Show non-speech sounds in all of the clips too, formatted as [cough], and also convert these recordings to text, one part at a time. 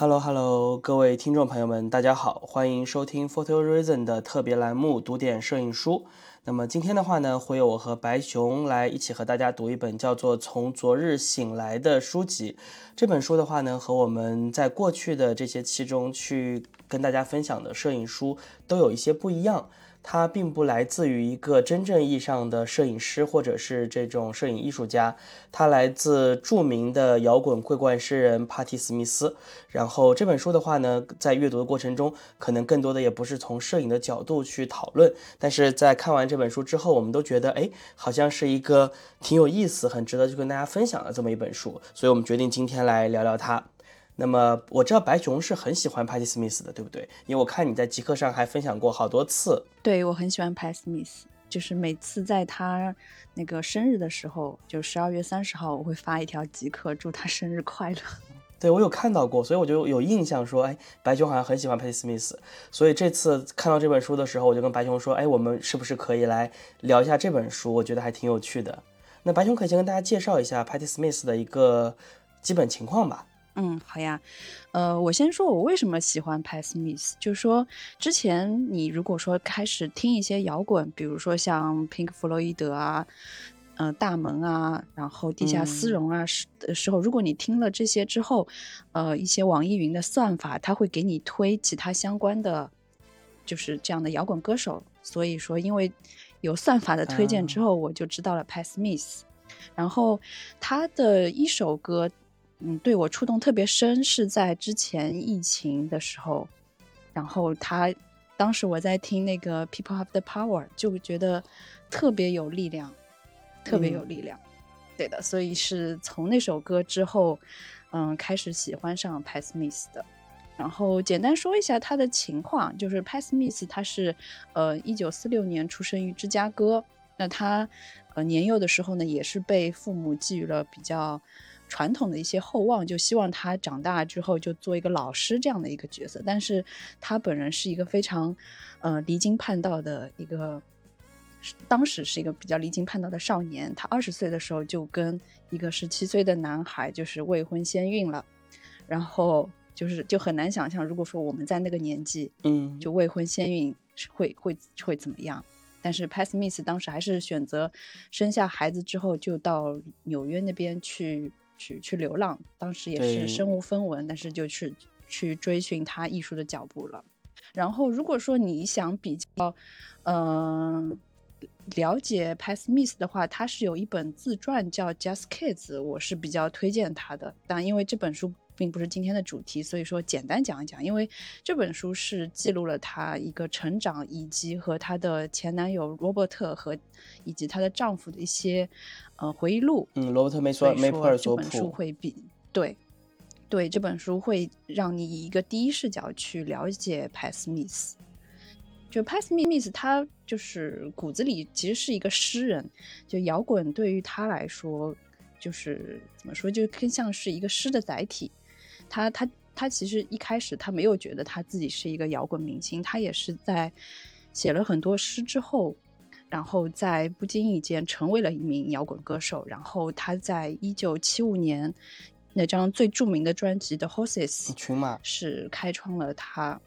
Hello Hello，各位听众朋友们，大家好，欢迎收听 Photo Reason 的特别栏目读点摄影书。那么今天的话呢，会有我和白熊来一起和大家读一本叫做《从昨日醒来》的书籍。这本书的话呢，和我们在过去的这些期中去跟大家分享的摄影书都有一些不一样。它并不来自于一个真正意义上的摄影师或者是这种摄影艺术家，它来自著名的摇滚桂冠诗人帕蒂·史密斯。然后这本书的话呢，在阅读的过程中，可能更多的也不是从摄影的角度去讨论，但是在看完这本书之后，我们都觉得，哎，好像是一个挺有意思、很值得去跟大家分享的这么一本书，所以我们决定今天来聊聊它。那么我知道白熊是很喜欢 Patty Smith 的，对不对？因为我看你在极客上还分享过好多次。对，我很喜欢 Patty Smith，就是每次在他那个生日的时候，就十二月三十号，我会发一条极客祝他生日快乐。对我有看到过，所以我就有印象说，哎，白熊好像很喜欢 Patty Smith。所以这次看到这本书的时候，我就跟白熊说，哎，我们是不是可以来聊一下这本书？我觉得还挺有趣的。那白熊可以先跟大家介绍一下 Patty Smith 的一个基本情况吧。嗯，好呀，呃，我先说我为什么喜欢 Pat Smith，就是说之前你如果说开始听一些摇滚，比如说像 Pink 弗洛伊德啊，嗯，大门啊，然后地下丝绒啊时的时候，如果你听了这些之后，呃，一些网易云的算法，它会给你推其他相关的，就是这样的摇滚歌手。所以说，因为有算法的推荐之后，我就知道了 Pat Smith，然后他的一首歌。嗯，对我触动特别深，是在之前疫情的时候，然后他当时我在听那个《People Have the Power》，就觉得特别有力量，特别有力量。对的，所以是从那首歌之后，嗯，开始喜欢上 Pat Smith 的。然后简单说一下他的情况，就是 Pat Smith 他是呃一九四六年出生于芝加哥，那他呃年幼的时候呢，也是被父母寄予了比较。传统的一些厚望，就希望他长大之后就做一个老师这样的一个角色。但是他本人是一个非常，呃，离经叛道的一个，当时是一个比较离经叛道的少年。他二十岁的时候就跟一个十七岁的男孩就是未婚先孕了，然后就是就很难想象，如果说我们在那个年纪，嗯，就未婚先孕会会会怎么样？但是 Pat Smith 当时还是选择生下孩子之后就到纽约那边去。去去流浪，当时也是身无分文，但是就去去追寻他艺术的脚步了。然后，如果说你想比较，嗯，了解 p a s Smith 的话，他是有一本自传叫《Just Kids》，我是比较推荐他的。但因为这本书。并不是今天的主题，所以说简单讲一讲。因为这本书是记录了她一个成长，以及和她的前男友罗伯特和以及她的丈夫的一些呃回忆录。嗯，罗伯特梅索梅普尔索普。这本书会比对对这本书会让你以一个第一视角去了解 Pat Smith。就 Pat Smith，他就是骨子里其实是一个诗人。就摇滚对于他来说，就是怎么说，就更像是一个诗的载体。他他他其实一开始他没有觉得他自己是一个摇滚明星，他也是在写了很多诗之后，然后在不经意间成为了一名摇滚歌手。然后他在一九七五年那张最著名的专辑的《Horses》群马是开创了他，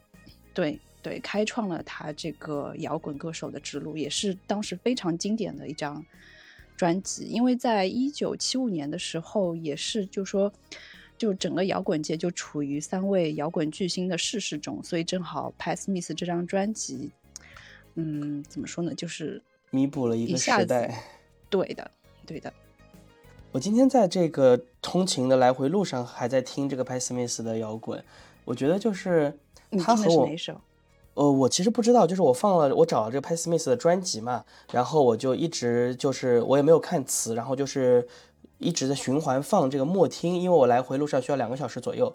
对对，开创了他这个摇滚歌手的之路，也是当时非常经典的一张专辑。因为在一九七五年的时候，也是就说。就整个摇滚界就处于三位摇滚巨星的逝世中，所以正好 Pat Smith 这张专辑，嗯，怎么说呢，就是弥补了一个时代。对的，对的。我今天在这个通勤的来回路上，还在听这个 Pat Smith 的摇滚。我觉得就是他和我，呃，我其实不知道，就是我放了，我找了这个 Pat Smith 的专辑嘛，然后我就一直就是我也没有看词，然后就是。一直在循环放这个默听，因为我来回路上需要两个小时左右，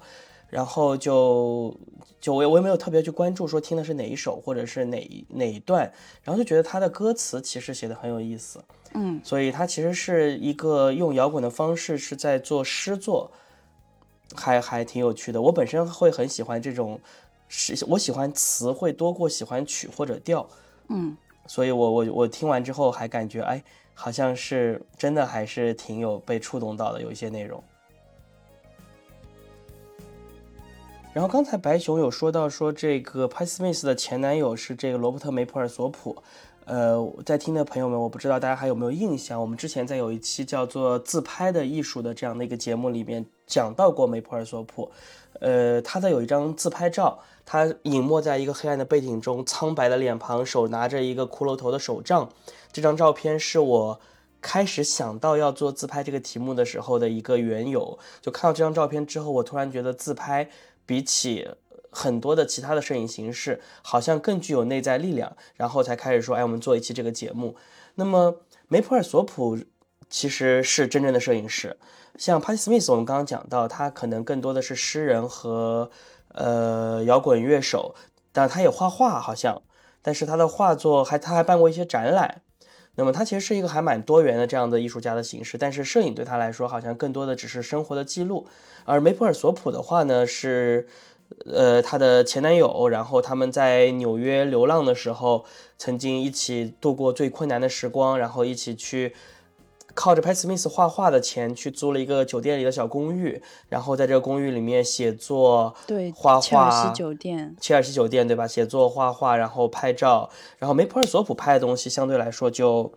然后就就我也我也没有特别去关注说听的是哪一首或者是哪哪一段，然后就觉得他的歌词其实写的很有意思，嗯，所以他其实是一个用摇滚的方式是在做诗作，还还挺有趣的。我本身会很喜欢这种，是我喜欢词会多过喜欢曲或者调，嗯，所以我我我听完之后还感觉哎。好像是真的，还是挺有被触动到的，有一些内容。然后刚才白熊有说到说这个 p a t Smith 的前男友是这个罗伯特梅普尔索普，呃，在听的朋友们，我不知道大家还有没有印象，我们之前在有一期叫做《自拍的艺术》的这样的一个节目里面讲到过梅普尔索普，呃，他的有一张自拍照，他隐没在一个黑暗的背景中，苍白的脸庞，手拿着一个骷髅头的手杖，这张照片是我。开始想到要做自拍这个题目的时候的一个缘由，就看到这张照片之后，我突然觉得自拍比起很多的其他的摄影形式，好像更具有内在力量，然后才开始说，哎，我们做一期这个节目。那么梅普尔索普其实是真正的摄影师，像帕蒂斯密斯，我们刚刚讲到，他可能更多的是诗人和呃摇滚乐手，但他也画画，好像，但是他的画作还他还办过一些展览。那么他其实是一个还蛮多元的这样的艺术家的形式，但是摄影对他来说好像更多的只是生活的记录。而梅普尔索普的话呢，是呃他的前男友，然后他们在纽约流浪的时候，曾经一起度过最困难的时光，然后一起去。靠着 Pat Smith 画画的钱去租了一个酒店里的小公寓，然后在这个公寓里面写作、对画画。切尔西酒店，切尔西酒店对吧？写作、画画，然后拍照。然后梅普尔索普拍的东西相对来说就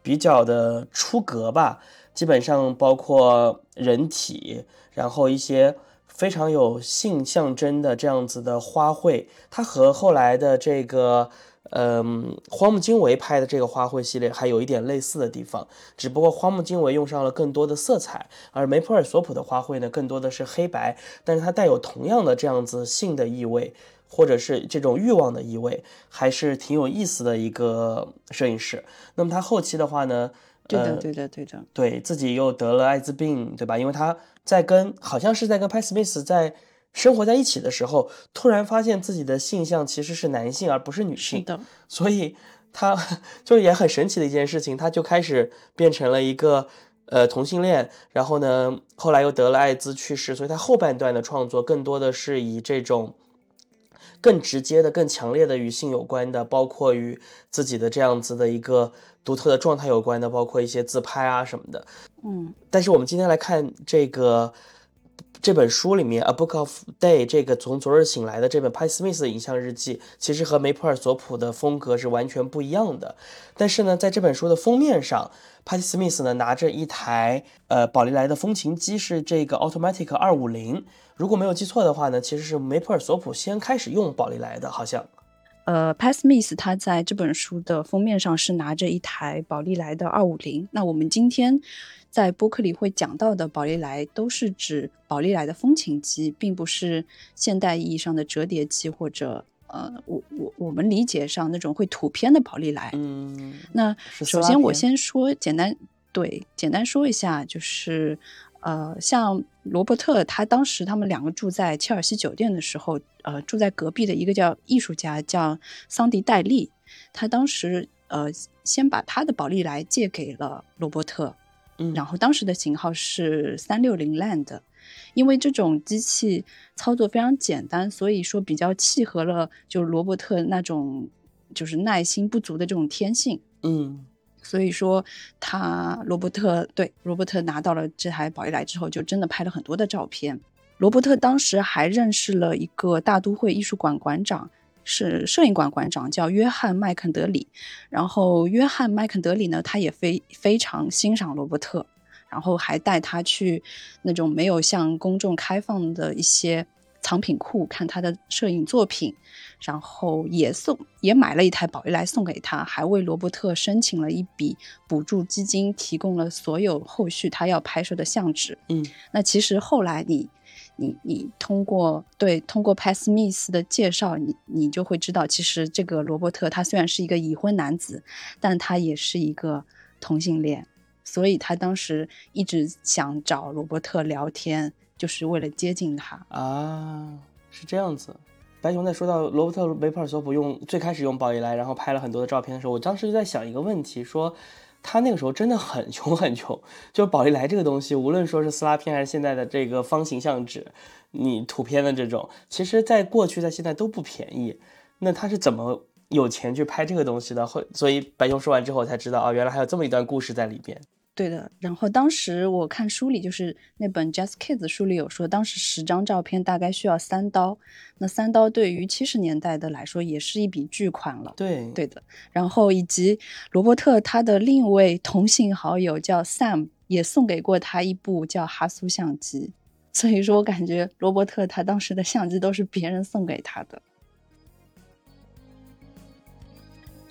比较的出格吧，基本上包括人体，然后一些非常有性象征的这样子的花卉。它和后来的这个。嗯，荒木经惟拍的这个花卉系列还有一点类似的地方，只不过荒木经惟用上了更多的色彩，而梅普尔索普的花卉呢，更多的是黑白，但是它带有同样的这样子性的意味，或者是这种欲望的意味，还是挺有意思的一个摄影师。那么他后期的话呢，对的，对的，对的，对自己又得了艾滋病，对吧？因为他在跟好像是在跟派斯密斯在。生活在一起的时候，突然发现自己的性向其实是男性而不是女性，所以他 [laughs] 就也很神奇的一件事情，他就开始变成了一个呃同性恋，然后呢，后来又得了艾滋去世，所以他后半段的创作更多的是以这种更直接的、更强烈的与性有关的，包括与自己的这样子的一个独特的状态有关的，包括一些自拍啊什么的。嗯，但是我们今天来看这个。这本书里面，《A Book of Day》这个从昨日醒来的这本派斯密斯的影像日记，其实和梅普尔索普的风格是完全不一样的。但是呢，在这本书的封面上，帕蒂斯密斯呢拿着一台呃宝丽来的风琴机，是这个 Automatic 二五零。如果没有记错的话呢，其实是梅普尔索普先开始用宝丽来的，好像。呃，帕斯密斯他在这本书的封面上是拿着一台宝丽来的二五零。那我们今天。在播客里会讲到的宝丽来都是指宝丽来的风琴机，并不是现代意义上的折叠机或者呃，我我我们理解上那种会吐片的宝丽来。嗯，那首先我先说简单对简单说一下，就是呃，像罗伯特他当时他们两个住在切尔西酒店的时候，呃，住在隔壁的一个叫艺术家叫桑迪戴利，他当时呃先把他的宝丽来借给了罗伯特。然后当时的型号是三六零 Land，因为这种机器操作非常简单，所以说比较契合了就罗伯特那种就是耐心不足的这种天性。嗯，所以说他罗伯特对罗伯特拿到了这台宝丽来之后，就真的拍了很多的照片。罗伯特当时还认识了一个大都会艺术馆馆长。是摄影馆馆长叫约翰麦肯德里，然后约翰麦肯德里呢，他也非非常欣赏罗伯特，然后还带他去那种没有向公众开放的一些藏品库看他的摄影作品，然后也送也买了一台宝丽来送给他，还为罗伯特申请了一笔补助基金，提供了所有后续他要拍摄的相纸。嗯，那其实后来你。你你通过对通过派斯密斯的介绍，你你就会知道，其实这个罗伯特他虽然是一个已婚男子，但他也是一个同性恋，所以他当时一直想找罗伯特聊天，就是为了接近他啊，是这样子。白熊在说到罗伯特梅普尔索普用最开始用宝丽来，然后拍了很多的照片的时候，我当时就在想一个问题，说。他那个时候真的很穷很穷，就宝丽来这个东西，无论说是撕拉片还是现在的这个方形相纸，你图片的这种，其实在过去在现在都不便宜。那他是怎么有钱去拍这个东西的？会，所以白熊说完之后，才知道啊，原来还有这么一段故事在里边。对的，然后当时我看书里，就是那本《Just Kids》书里有说，当时十张照片大概需要三刀，那三刀对于七十年代的来说也是一笔巨款了。对，对的。然后以及罗伯特他的另一位同性好友叫 Sam，也送给过他一部叫哈苏相机，所以说我感觉罗伯特他当时的相机都是别人送给他的。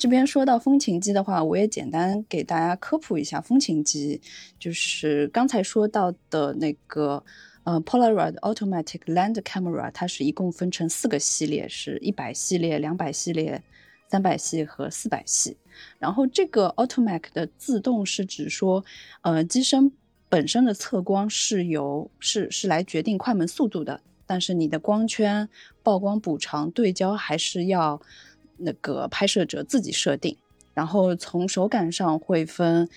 这边说到风琴机的话，我也简单给大家科普一下风琴机，就是刚才说到的那个呃 Polaroid Automatic Land Camera，它是一共分成四个系列，是一百系列、两百系列、三百系和四百系。然后这个 Automatic 的自动是指说，呃，机身本身的测光是由是是来决定快门速度的，但是你的光圈、曝光补偿、对焦还是要。那个拍摄者自己设定，然后从手感上会分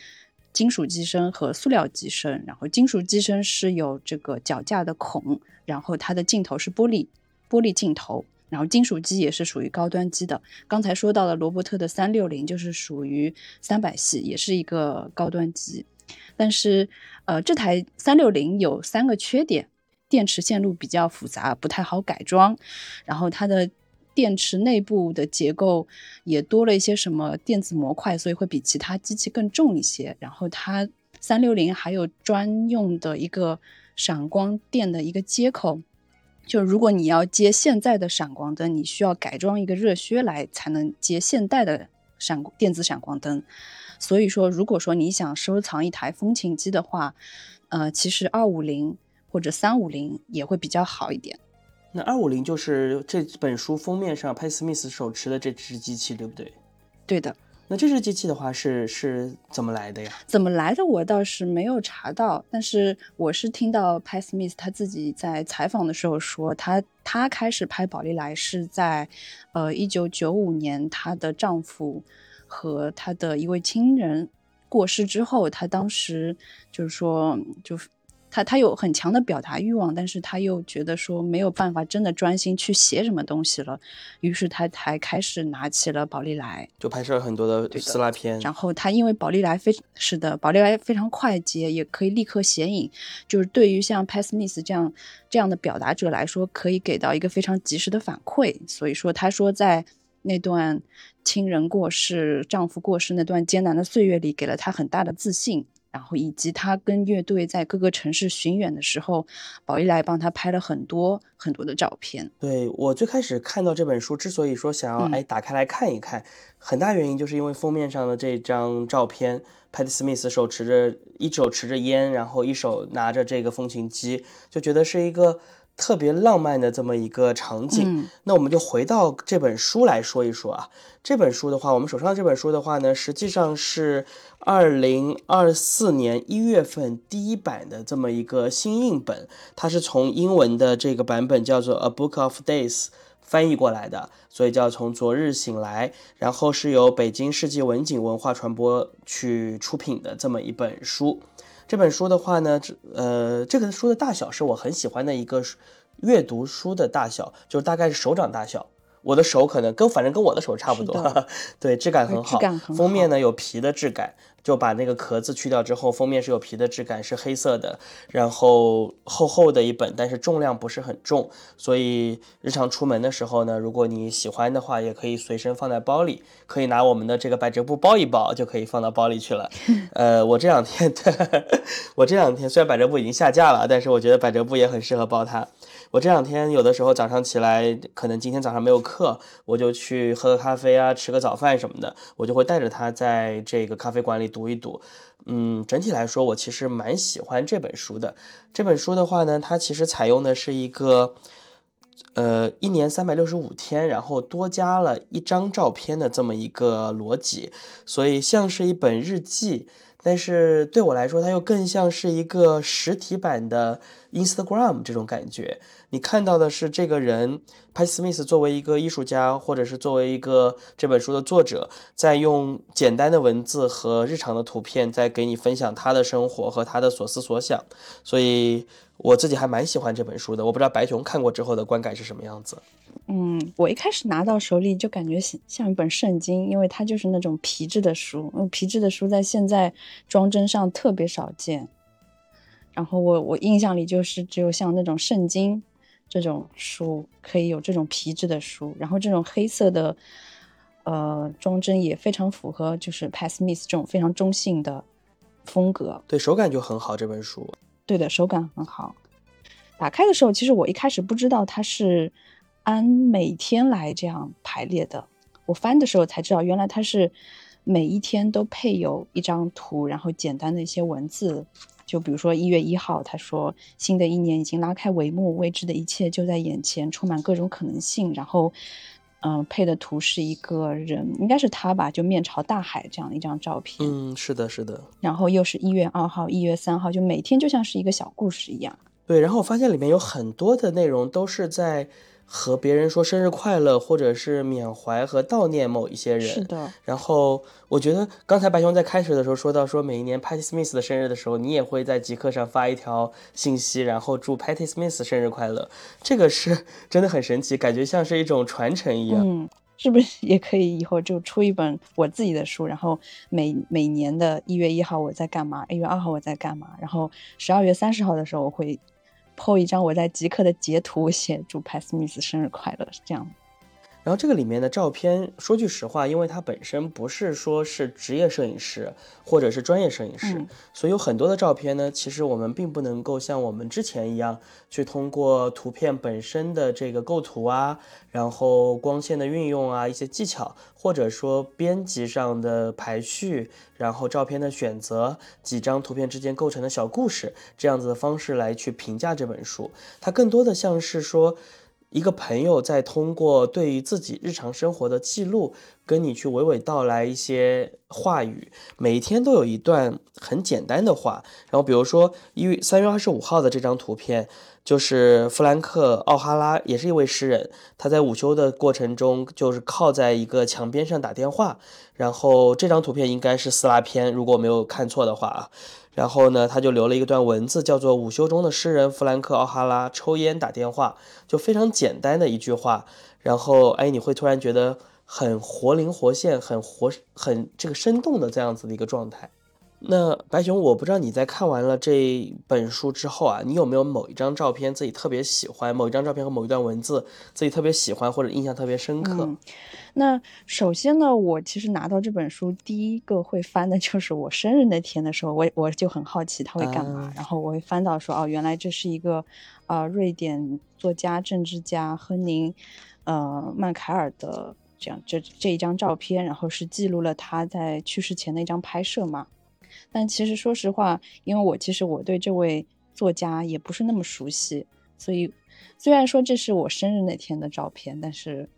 金属机身和塑料机身，然后金属机身是有这个脚架的孔，然后它的镜头是玻璃玻璃镜头，然后金属机也是属于高端机的。刚才说到了罗伯特的三六零就是属于三百系，也是一个高端机，但是呃这台三六零有三个缺点，电池线路比较复杂，不太好改装，然后它的。电池内部的结构也多了一些什么电子模块，所以会比其他机器更重一些。然后它三六零还有专用的一个闪光电的一个接口，就如果你要接现在的闪光灯，你需要改装一个热靴来才能接现代的闪电子闪光灯。所以说，如果说你想收藏一台风琴机的话，呃，其实二五零或者三五零也会比较好一点。那二五零就是这本书封面上派斯密斯手持的这只机器，对不对？对的。那这只机器的话是是怎么来的呀？怎么来的我倒是没有查到，但是我是听到派斯密斯他自己在采访的时候说，他他开始拍宝丽来是在呃一九九五年，她的丈夫和她的一位亲人过世之后，她当时就是说就。他他有很强的表达欲望，但是他又觉得说没有办法真的专心去写什么东西了，于是他才开始拿起了宝丽来，就拍摄了很多的撕拉片。然后他因为宝丽来非是的，宝丽来非常快捷，也可以立刻显影，就是对于像 Pat Smith 这样这样的表达者来说，可以给到一个非常及时的反馈。所以说，他说在那段亲人过世、丈夫过世那段艰难的岁月里，给了他很大的自信。然后以及他跟乐队在各个城市巡演的时候，宝丽来帮他拍了很多很多的照片。对我最开始看到这本书，之所以说想要哎打开来看一看，很大原因就是因为封面上的这张照片，Pat Smith 手持着一手持着烟，然后一手拿着这个风琴机，就觉得是一个。特别浪漫的这么一个场景，那我们就回到这本书来说一说啊。这本书的话，我们手上这本书的话呢，实际上是二零二四年一月份第一版的这么一个新印本，它是从英文的这个版本叫做《A Book of Days》翻译过来的，所以叫从昨日醒来。然后是由北京世纪文景文化传播去出品的这么一本书。这本书的话呢，这呃，这个书的大小是我很喜欢的一个阅读书的大小，就是大概是手掌大小。我的手可能跟反正跟我的手差不多，[laughs] 对，质感很好。封面呢有皮的质感。就把那个壳子去掉之后，封面是有皮的质感，是黑色的，然后厚厚的一本，但是重量不是很重，所以日常出门的时候呢，如果你喜欢的话，也可以随身放在包里，可以拿我们的这个百褶布包一包，就可以放到包里去了。[laughs] 呃，我这两天，[laughs] 我这两天虽然百褶布已经下架了，但是我觉得百褶布也很适合包它。我这两天有的时候早上起来，可能今天早上没有课，我就去喝个咖啡啊，吃个早饭什么的，我就会带着它在这个咖啡馆里读一读。嗯，整体来说，我其实蛮喜欢这本书的。这本书的话呢，它其实采用的是一个，呃，一年三百六十五天，然后多加了一张照片的这么一个逻辑，所以像是一本日记。但是对我来说，它又更像是一个实体版的 Instagram 这种感觉。你看到的是这个人，Pat Smith 作为一个艺术家，或者是作为一个这本书的作者，在用简单的文字和日常的图片，在给你分享他的生活和他的所思所想。所以我自己还蛮喜欢这本书的。我不知道白熊看过之后的观感是什么样子。嗯，我一开始拿到手里就感觉像像一本圣经，因为它就是那种皮质的书，嗯皮质的书在现在装帧上特别少见。然后我我印象里就是只有像那种圣经这种书可以有这种皮质的书，然后这种黑色的呃装帧也非常符合就是 Pat Smith 这种非常中性的风格。对手感就很好，这本书。对的，手感很好。打开的时候，其实我一开始不知道它是。按每天来这样排列的，我翻的时候才知道，原来它是每一天都配有一张图，然后简单的一些文字。就比如说一月一号，他说新的一年已经拉开帷幕，未知的一切就在眼前，充满各种可能性。然后，嗯，配的图是一个人，应该是他吧，就面朝大海这样的一张照片。嗯，是的，是的。然后又是一月二号、一月三号，就每天就像是一个小故事一样。对，然后我发现里面有很多的内容都是在。和别人说生日快乐，或者是缅怀和悼念某一些人。是的。然后我觉得刚才白熊在开始的时候说到说每一年 Patty Smith 的生日的时候，你也会在极客上发一条信息，然后祝 Patty Smith 生日快乐。这个是 [laughs] 真的很神奇，感觉像是一种传承一样。嗯，是不是也可以以后就出一本我自己的书，然后每每年的一月一号我在干嘛，一月二号我在干嘛，然后十二月三十号的时候我会。Po 一张我在即刻的截图，写祝 Pat Smith 生日快乐，是这样。然后这个里面的照片，说句实话，因为它本身不是说是职业摄影师或者是专业摄影师，所以有很多的照片呢，其实我们并不能够像我们之前一样去通过图片本身的这个构图啊，然后光线的运用啊，一些技巧，或者说编辑上的排序，然后照片的选择，几张图片之间构成的小故事，这样子的方式来去评价这本书。它更多的像是说。一个朋友在通过对于自己日常生活的记录，跟你去娓娓道来一些话语。每一天都有一段很简单的话。然后，比如说一月三月二十五号的这张图片，就是弗兰克·奥哈拉，也是一位诗人。他在午休的过程中，就是靠在一个墙边上打电话。然后这张图片应该是撕拉片，如果没有看错的话啊。然后呢，他就留了一段文字，叫做“午休中的诗人弗兰克·奥哈拉抽烟打电话”，就非常简单的一句话。然后，哎，你会突然觉得很活灵活现、很活、很这个生动的这样子的一个状态。那白熊，我不知道你在看完了这本书之后啊，你有没有某一张照片自己特别喜欢？某一张照片和某一段文字自己特别喜欢或者印象特别深刻？那首先呢，我其实拿到这本书第一个会翻的 [laughs] 就是我生日那天的时候，我我就很好奇他会干嘛，然后我会翻到说，哦，原来这是一个呃瑞典作家、政治家亨宁呃曼凯尔的这样这这一张照片，然后是记录了他在去世前的一张拍摄嘛。但其实说实话，因为我其实我对这位作家也不是那么熟悉，所以虽然说这是我生日那天的照片，但是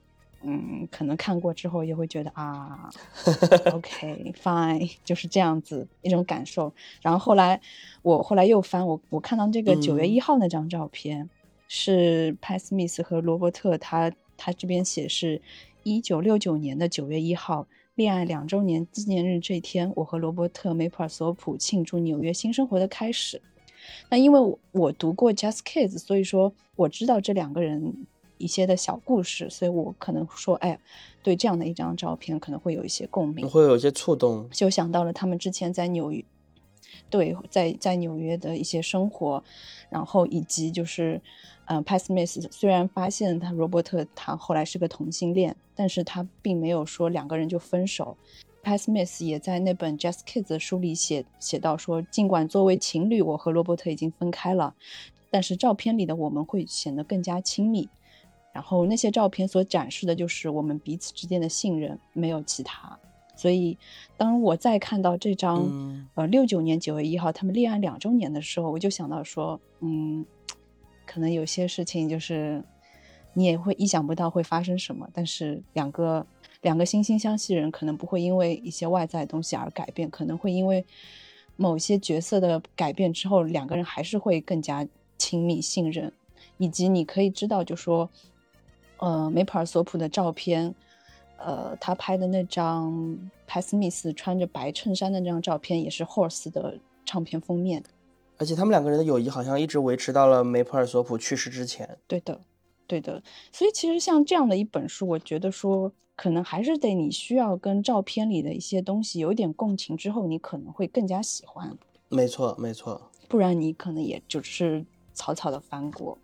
嗯，可能看过之后也会觉得啊，[laughs] OK fine，就是这样子一种感受。然后后来我后来又翻我我看到这个九月一号那张照片，是派斯密斯和罗伯特他他这边写是一九六九年的九月一号。恋爱两周年纪念日这天，我和罗伯特·梅普尔索普庆祝纽约新生活的开始。那因为我读过《Just Kids》，所以说我知道这两个人一些的小故事，所以我可能说，哎，对这样的一张照片可能会有一些共鸣，会有一些触动，就想到了他们之前在纽约，对，在在纽约的一些生活，然后以及就是。嗯，Pat Smith 虽然发现他罗伯特他后来是个同性恋，但是他并没有说两个人就分手。Pat Smith 也在那本 Just Kids 的书里写写到说，尽管作为情侣，我和罗伯特已经分开了，但是照片里的我们会显得更加亲密。然后那些照片所展示的就是我们彼此之间的信任，没有其他。所以当我再看到这张呃六九年九月一号他们立案两周年的时候，我就想到说，嗯。可能有些事情就是你也会意想不到会发生什么，但是两个两个惺惺相惜人可能不会因为一些外在的东西而改变，可能会因为某些角色的改变之后，两个人还是会更加亲密信任，以及你可以知道，就说，呃，梅普尔索普的照片，呃，他拍的那张派斯密斯穿着白衬衫的那张照片，也是 Horse 的唱片封面。而且他们两个人的友谊好像一直维持到了梅普尔索普去世之前。对的，对的。所以其实像这样的一本书，我觉得说可能还是得你需要跟照片里的一些东西有一点共情之后，你可能会更加喜欢。没错，没错。不然你可能也就是草草的翻过。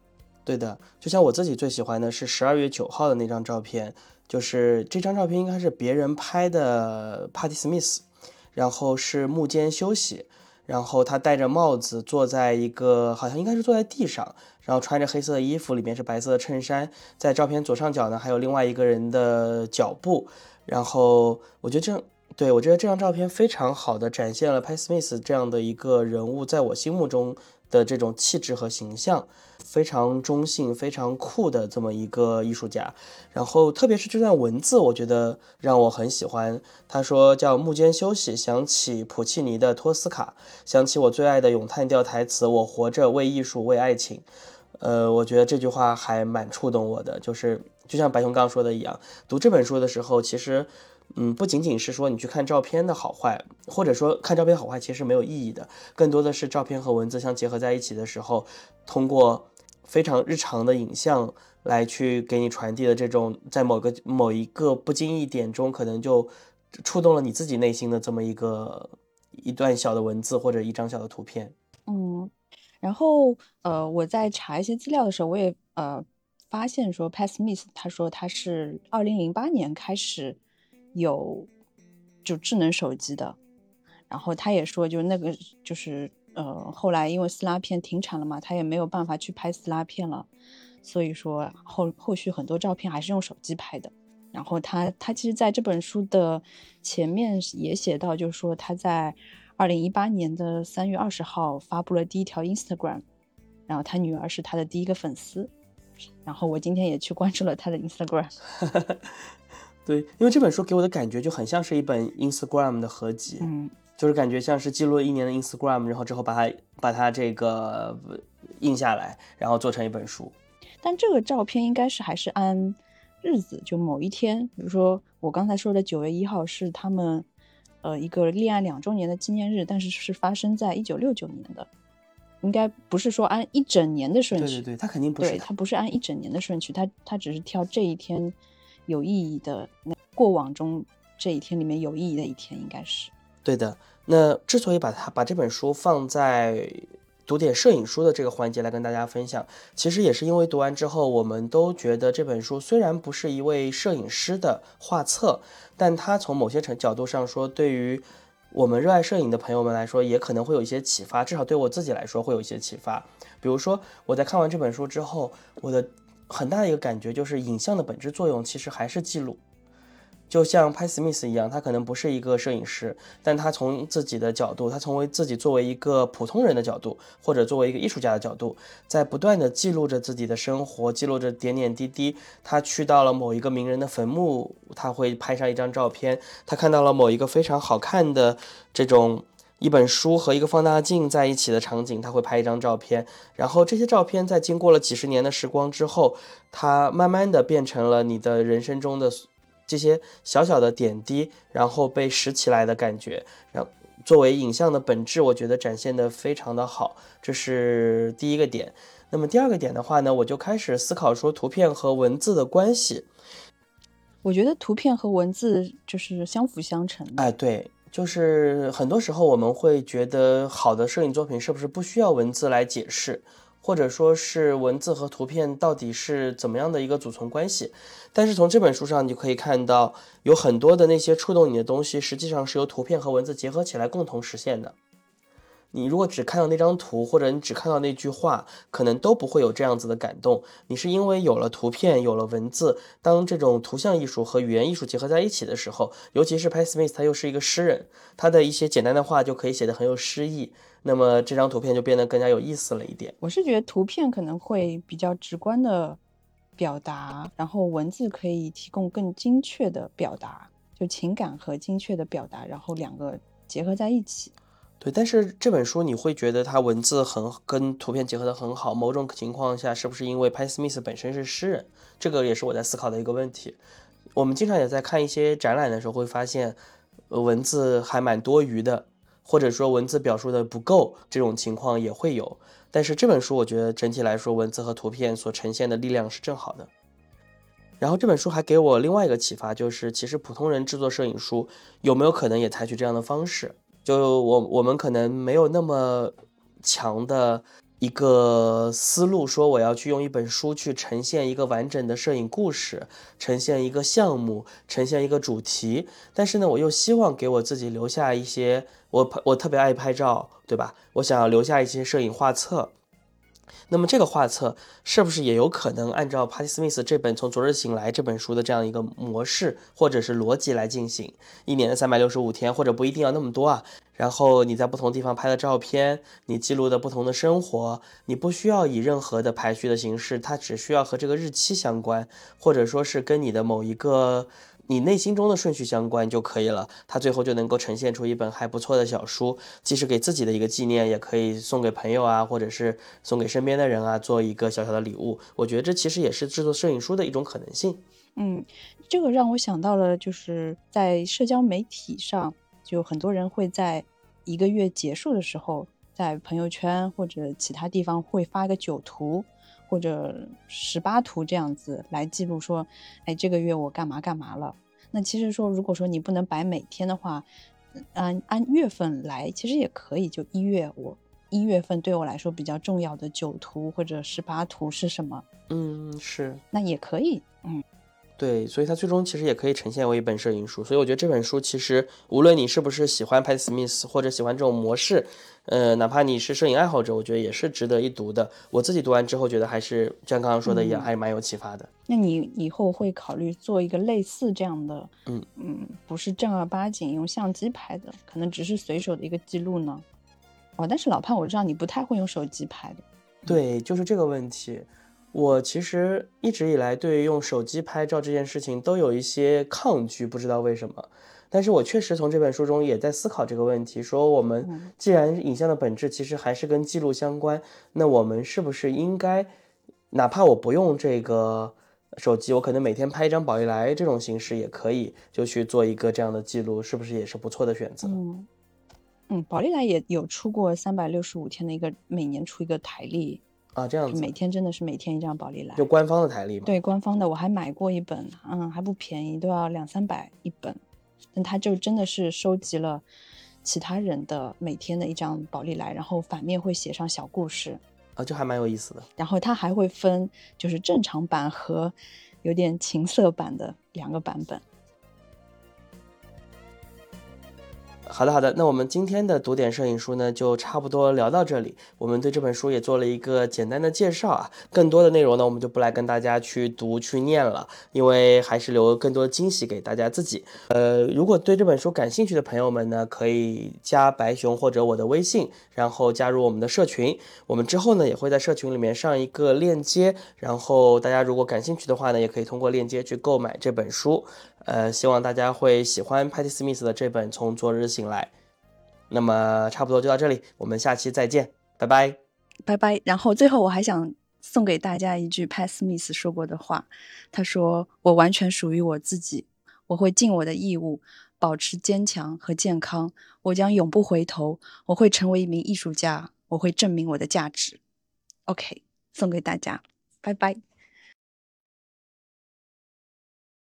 对的，就像我自己最喜欢的是十二月九号的那张照片，就是这张照片应该是别人拍的，Paty Smith，，然后是幕间休息，然后他戴着帽子坐在一个好像应该是坐在地上，然后穿着黑色的衣服，里面是白色的衬衫，在照片左上角呢还有另外一个人的脚步，然后我觉得这对我觉得这张照片非常好的展现了 p a t Smith 这样的一个人物在我心目中的这种气质和形象。非常中性、非常酷的这么一个艺术家，然后特别是这段文字，我觉得让我很喜欢。他说叫幕间休息，想起普契尼的托斯卡，想起我最爱的咏叹调台词：“我活着为艺术，为爱情。”呃，我觉得这句话还蛮触动我的，就是就像白熊刚说的一样，读这本书的时候，其实。嗯，不仅仅是说你去看照片的好坏，或者说看照片好坏其实没有意义的，更多的是照片和文字相结合在一起的时候，通过非常日常的影像来去给你传递的这种，在某个某一个不经意点中，可能就触动了你自己内心的这么一个一段小的文字或者一张小的图片。嗯，然后呃，我在查一些资料的时候，我也呃发现说，Pat Smith 他说他是二零零八年开始。有就智能手机的，然后他也说，就那个就是呃，后来因为撕拉片停产了嘛，他也没有办法去拍撕拉片了，所以说后后续很多照片还是用手机拍的。然后他他其实在这本书的前面也写到，就是说他在二零一八年的三月二十号发布了第一条 Instagram，然后他女儿是他的第一个粉丝，然后我今天也去关注了他的 Instagram。[laughs] 对，因为这本书给我的感觉就很像是一本 Instagram 的合集，嗯，就是感觉像是记录了一年的 Instagram，然后之后把它把它这个印下来，然后做成一本书。但这个照片应该是还是按日子，就某一天，比如说我刚才说的九月一号是他们呃一个恋爱两周年的纪念日，但是是发生在一九六九年的，应该不是说按一整年的顺序。对对对，他肯定不是，对他不是按一整年的顺序，他他只是挑这一天。有意义的那过往中这一天里面有意义的一天，应该是对的。那之所以把它把这本书放在读点摄影书的这个环节来跟大家分享，其实也是因为读完之后，我们都觉得这本书虽然不是一位摄影师的画册，但它从某些程角度上说，对于我们热爱摄影的朋友们来说，也可能会有一些启发。至少对我自己来说，会有一些启发。比如说，我在看完这本书之后，我的。很大的一个感觉就是，影像的本质作用其实还是记录。就像拍史密斯一样，他可能不是一个摄影师，但他从自己的角度，他从为自己作为一个普通人的角度，或者作为一个艺术家的角度，在不断的记录着自己的生活，记录着点点滴滴。他去到了某一个名人的坟墓，他会拍上一张照片；他看到了某一个非常好看的这种。一本书和一个放大镜在一起的场景，他会拍一张照片，然后这些照片在经过了几十年的时光之后，它慢慢的变成了你的人生中的这些小小的点滴，然后被拾起来的感觉。然后作为影像的本质，我觉得展现的非常的好，这是第一个点。那么第二个点的话呢，我就开始思考说图片和文字的关系。我觉得图片和文字就是相辅相成。哎，对。就是很多时候我们会觉得好的摄影作品是不是不需要文字来解释，或者说是文字和图片到底是怎么样的一个组成关系？但是从这本书上你就可以看到，有很多的那些触动你的东西，实际上是由图片和文字结合起来共同实现的。你如果只看到那张图，或者你只看到那句话，可能都不会有这样子的感动。你是因为有了图片，有了文字，当这种图像艺术和语言艺术结合在一起的时候，尤其是 Pat Smith，他又是一个诗人，他的一些简单的话就可以写得很有诗意，那么这张图片就变得更加有意思了一点。我是觉得图片可能会比较直观的表达，然后文字可以提供更精确的表达，就情感和精确的表达，然后两个结合在一起。对，但是这本书你会觉得它文字很跟图片结合的很好，某种情况下是不是因为 Pat Smith 本身是诗人？这个也是我在思考的一个问题。我们经常也在看一些展览的时候会发现，文字还蛮多余的，或者说文字表述的不够，这种情况也会有。但是这本书我觉得整体来说，文字和图片所呈现的力量是正好的。然后这本书还给我另外一个启发，就是其实普通人制作摄影书有没有可能也采取这样的方式？就我我们可能没有那么强的一个思路，说我要去用一本书去呈现一个完整的摄影故事，呈现一个项目，呈现一个主题。但是呢，我又希望给我自己留下一些，我我特别爱拍照，对吧？我想要留下一些摄影画册。那么这个画册是不是也有可能按照帕蒂斯密斯这本《从昨日醒来》这本书的这样一个模式或者是逻辑来进行？一年的三百六十五天，或者不一定要那么多啊。然后你在不同地方拍的照片，你记录的不同的生活，你不需要以任何的排序的形式，它只需要和这个日期相关，或者说是跟你的某一个。你内心中的顺序相关就可以了，它最后就能够呈现出一本还不错的小书，既是给自己的一个纪念，也可以送给朋友啊，或者是送给身边的人啊，做一个小小的礼物。我觉得这其实也是制作摄影书的一种可能性。嗯，这个让我想到了，就是在社交媒体上，就很多人会在一个月结束的时候，在朋友圈或者其他地方会发个九图。或者十八图这样子来记录说，哎，这个月我干嘛干嘛了？那其实说，如果说你不能摆每天的话，按按月份来，其实也可以。就一月，我一月份对我来说比较重要的九图或者十八图是什么？嗯，是，那也可以，嗯。对，所以它最终其实也可以呈现为一本摄影书。所以我觉得这本书其实，无论你是不是喜欢拍 Smith，，或者喜欢这种模式，呃，哪怕你是摄影爱好者，我觉得也是值得一读的。我自己读完之后，觉得还是像刚刚说的一样，还是蛮有启发的。那你以后会考虑做一个类似这样的，嗯嗯，不是正儿八经用相机拍的，可能只是随手的一个记录呢？哦，但是老潘，我知道你不太会用手机拍的。对，就是这个问题。我其实一直以来对用手机拍照这件事情都有一些抗拒，不知道为什么。但是我确实从这本书中也在思考这个问题：说我们既然影像的本质其实还是跟记录相关，那我们是不是应该，哪怕我不用这个手机，我可能每天拍一张宝丽来这种形式也可以，就去做一个这样的记录，是不是也是不错的选择？嗯嗯，宝丽来也有出过三百六十五天的一个，每年出一个台历。啊，这样子，每天真的是每天一张宝丽来，就官方的台历嘛？对，官方的，我还买过一本，嗯，还不便宜，都要两三百一本。但他就真的是收集了其他人的每天的一张宝丽来，然后反面会写上小故事，啊，就还蛮有意思的。然后它还会分，就是正常版和有点情色版的两个版本。好的，好的，那我们今天的读点摄影书呢，就差不多聊到这里。我们对这本书也做了一个简单的介绍啊，更多的内容呢，我们就不来跟大家去读去念了，因为还是留更多的惊喜给大家自己。呃，如果对这本书感兴趣的朋友们呢，可以加白熊或者我的微信，然后加入我们的社群。我们之后呢，也会在社群里面上一个链接，然后大家如果感兴趣的话呢，也可以通过链接去购买这本书。呃，希望大家会喜欢 Patty Smith 的这本《从昨日醒来》。那么差不多就到这里，我们下期再见，拜拜，拜拜。然后最后我还想送给大家一句 Patty Smith 说过的话，他说：“我完全属于我自己，我会尽我的义务，保持坚强和健康。我将永不回头，我会成为一名艺术家，我会证明我的价值。” OK，送给大家，拜拜。